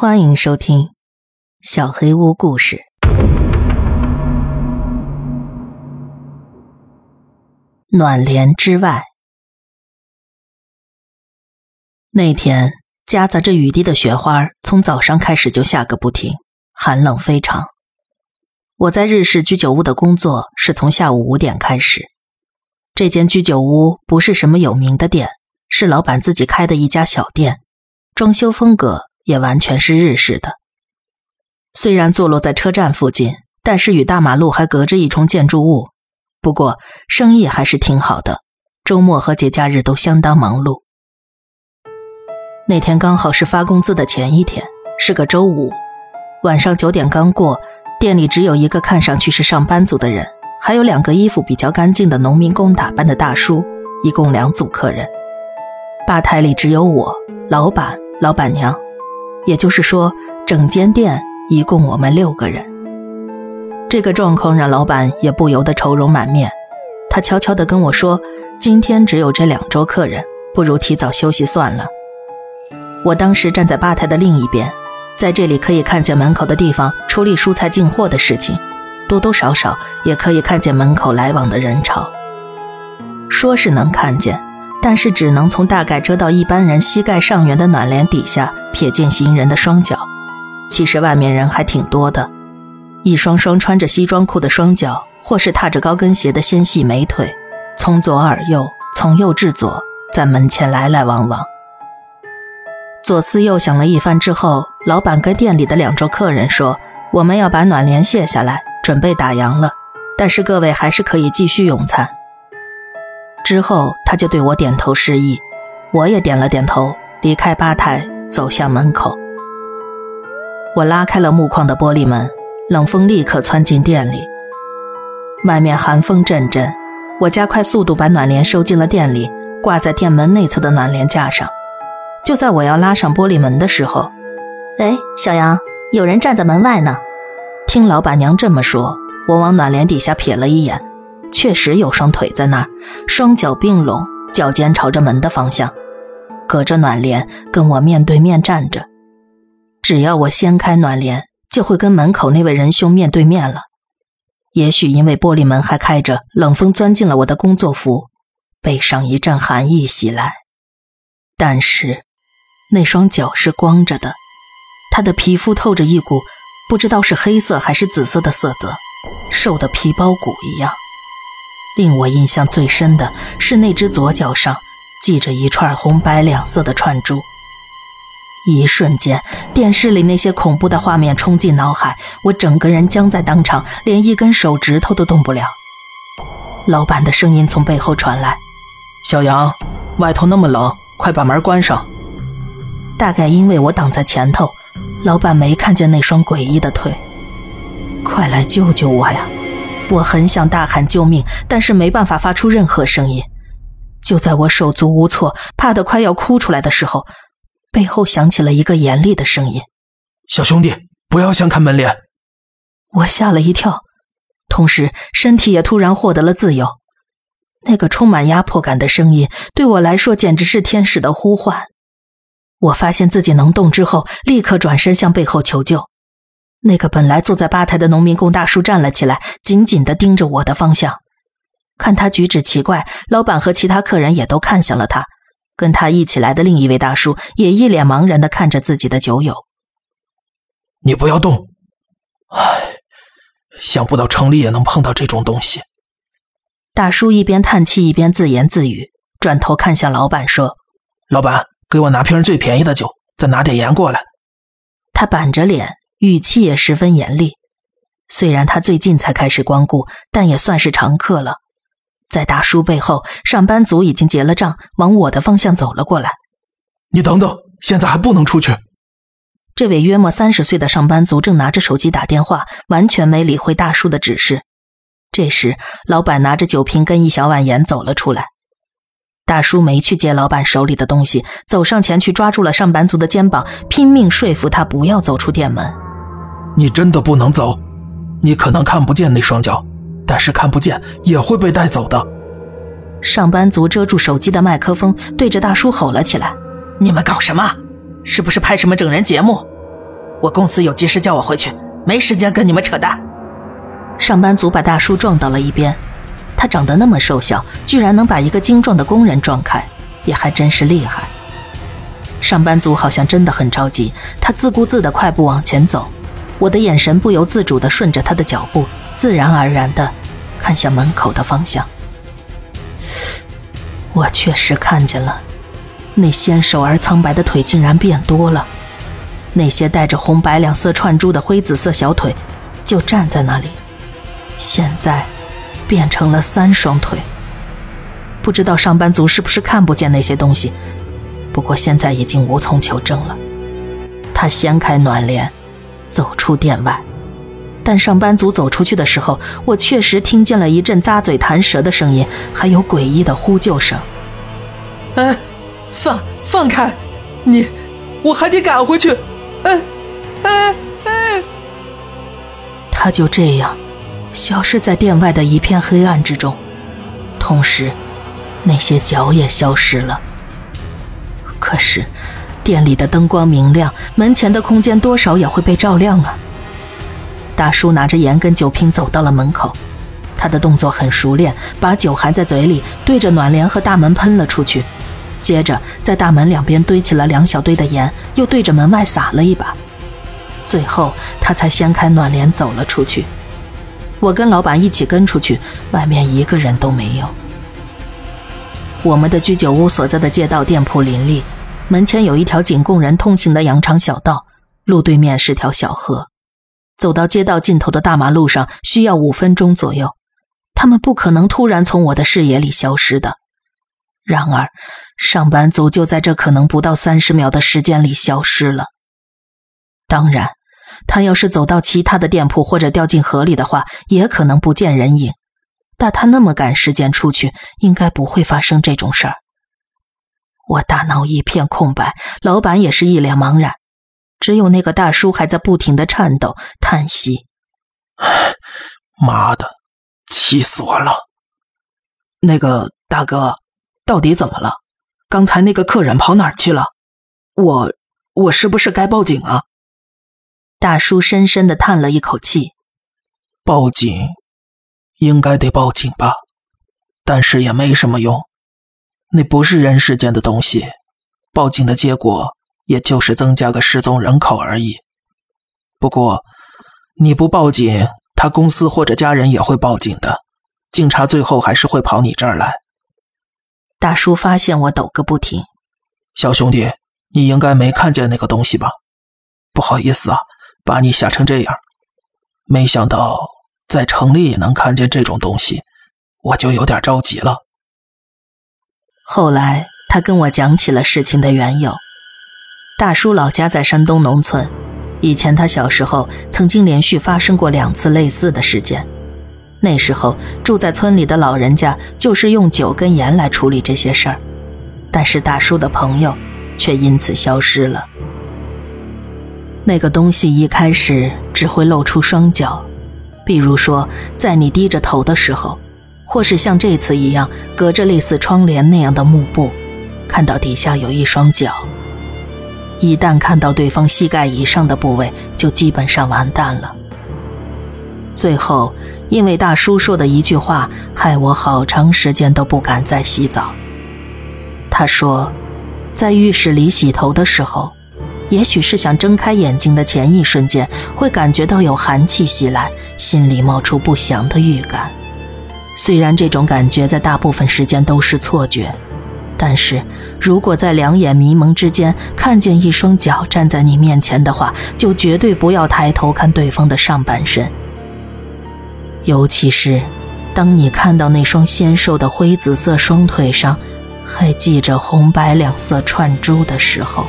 欢迎收听《小黑屋故事》。暖帘之外，那天夹杂着雨滴的雪花，从早上开始就下个不停，寒冷非常。我在日式居酒屋的工作是从下午五点开始。这间居酒屋不是什么有名的店，是老板自己开的一家小店，装修风格。也完全是日式的。虽然坐落在车站附近，但是与大马路还隔着一重建筑物。不过生意还是挺好的，周末和节假日都相当忙碌。那天刚好是发工资的前一天，是个周五，晚上九点刚过，店里只有一个看上去是上班族的人，还有两个衣服比较干净的农民工打扮的大叔，一共两组客人。吧台里只有我、老板、老板娘。也就是说，整间店一共我们六个人。这个状况让老板也不由得愁容满面。他悄悄地跟我说：“今天只有这两桌客人，不如提早休息算了。”我当时站在吧台的另一边，在这里可以看见门口的地方处理蔬菜进货的事情，多多少少也可以看见门口来往的人潮。说是能看见。但是只能从大概遮到一般人膝盖上缘的暖帘底下瞥见行人的双脚，其实外面人还挺多的，一双双穿着西装裤的双脚，或是踏着高跟鞋的纤细美腿，从左而右，从右至左，在门前来来往往。左思右想了一番之后，老板跟店里的两桌客人说：“我们要把暖帘卸下来，准备打烊了，但是各位还是可以继续用餐。”之后，他就对我点头示意，我也点了点头，离开吧台，走向门口。我拉开了木框的玻璃门，冷风立刻窜进店里。外面寒风阵阵，我加快速度把暖帘收进了店里，挂在店门内侧的暖帘架上。就在我要拉上玻璃门的时候，哎，小杨，有人站在门外呢。听老板娘这么说，我往暖帘底下瞥了一眼。确实有双腿在那儿，双脚并拢，脚尖朝着门的方向，隔着暖帘跟我面对面站着。只要我掀开暖帘，就会跟门口那位仁兄面对面了。也许因为玻璃门还开着，冷风钻进了我的工作服，背上一阵寒意袭来。但是，那双脚是光着的，他的皮肤透着一股不知道是黑色还是紫色的色泽，瘦的皮包骨一样。令我印象最深的是那只左脚上系着一串红白两色的串珠。一瞬间，电视里那些恐怖的画面冲进脑海，我整个人僵在当场，连一根手指头都动不了。老板的声音从背后传来：“小杨，外头那么冷，快把门关上。”大概因为我挡在前头，老板没看见那双诡异的腿。快来救救我呀！我很想大喊救命，但是没办法发出任何声音。就在我手足无措、怕得快要哭出来的时候，背后响起了一个严厉的声音：“小兄弟，不要相看门帘。”我吓了一跳，同时身体也突然获得了自由。那个充满压迫感的声音对我来说简直是天使的呼唤。我发现自己能动之后，立刻转身向背后求救。那个本来坐在吧台的农民工大叔站了起来，紧紧地盯着我的方向。看他举止奇怪，老板和其他客人也都看向了他。跟他一起来的另一位大叔也一脸茫然的看着自己的酒友。你不要动！唉，想不到城里也能碰到这种东西。大叔一边叹气一边自言自语，转头看向老板说：“老板，给我拿瓶最便宜的酒，再拿点盐过来。”他板着脸。语气也十分严厉。虽然他最近才开始光顾，但也算是常客了。在大叔背后，上班族已经结了账，往我的方向走了过来。你等等，现在还不能出去。这位约莫三十岁的上班族正拿着手机打电话，完全没理会大叔的指示。这时，老板拿着酒瓶跟一小碗盐走了出来。大叔没去接老板手里的东西，走上前去抓住了上班族的肩膀，拼命说服他不要走出店门。你真的不能走，你可能看不见那双脚，但是看不见也会被带走的。上班族遮住手机的麦克风，对着大叔吼了起来：“你们搞什么？是不是拍什么整人节目？我公司有急事叫我回去，没时间跟你们扯淡。上班族把大叔撞到了一边，他长得那么瘦小，居然能把一个精壮的工人撞开，也还真是厉害。上班族好像真的很着急，他自顾自的快步往前走，我的眼神不由自主的顺着他的脚步，自然而然的看向门口的方向。我确实看见了，那纤瘦而苍白的腿竟然变多了，那些带着红白两色串珠的灰紫色小腿就站在那里，现在变成了三双腿。不知道上班族是不是看不见那些东西？不过现在已经无从求证了。他掀开暖帘，走出店外，但上班族走出去的时候，我确实听见了一阵咂嘴弹舌的声音，还有诡异的呼救声。哎，放放开，你，我还得赶回去。哎，哎哎！他就这样消失在店外的一片黑暗之中，同时，那些脚也消失了。可是，店里的灯光明亮，门前的空间多少也会被照亮啊。大叔拿着盐跟酒瓶走到了门口，他的动作很熟练，把酒含在嘴里，对着暖帘和大门喷了出去，接着在大门两边堆起了两小堆的盐，又对着门外撒了一把，最后他才掀开暖帘走了出去。我跟老板一起跟出去，外面一个人都没有。我们的居酒屋所在的街道店铺林立，门前有一条仅供人通行的羊肠小道，路对面是条小河。走到街道尽头的大马路上需要五分钟左右，他们不可能突然从我的视野里消失的。然而，上班族就在这可能不到三十秒的时间里消失了。当然，他要是走到其他的店铺或者掉进河里的话，也可能不见人影。但他那么赶时间出去，应该不会发生这种事儿。我大脑一片空白，老板也是一脸茫然，只有那个大叔还在不停的颤抖叹息：“妈的，气死我了！”那个大哥，到底怎么了？刚才那个客人跑哪儿去了？我，我是不是该报警啊？大叔深深的叹了一口气：“报警。”应该得报警吧，但是也没什么用，那不是人世间的东西，报警的结果也就是增加个失踪人口而已。不过你不报警，他公司或者家人也会报警的，警察最后还是会跑你这儿来。大叔发现我抖个不停，小兄弟，你应该没看见那个东西吧？不好意思啊，把你吓成这样，没想到。在城里也能看见这种东西，我就有点着急了。后来他跟我讲起了事情的缘由。大叔老家在山东农村，以前他小时候曾经连续发生过两次类似的事件。那时候住在村里的老人家就是用酒跟盐来处理这些事儿，但是大叔的朋友却因此消失了。那个东西一开始只会露出双脚。比如说，在你低着头的时候，或是像这次一样隔着类似窗帘那样的幕布，看到底下有一双脚。一旦看到对方膝盖以上的部位，就基本上完蛋了。最后，因为大叔说的一句话，害我好长时间都不敢再洗澡。他说，在浴室里洗头的时候。也许是想睁开眼睛的前一瞬间，会感觉到有寒气袭来，心里冒出不祥的预感。虽然这种感觉在大部分时间都是错觉，但是如果在两眼迷蒙之间看见一双脚站在你面前的话，就绝对不要抬头看对方的上半身。尤其是当你看到那双纤瘦的灰紫色双腿上还系着红白两色串珠的时候。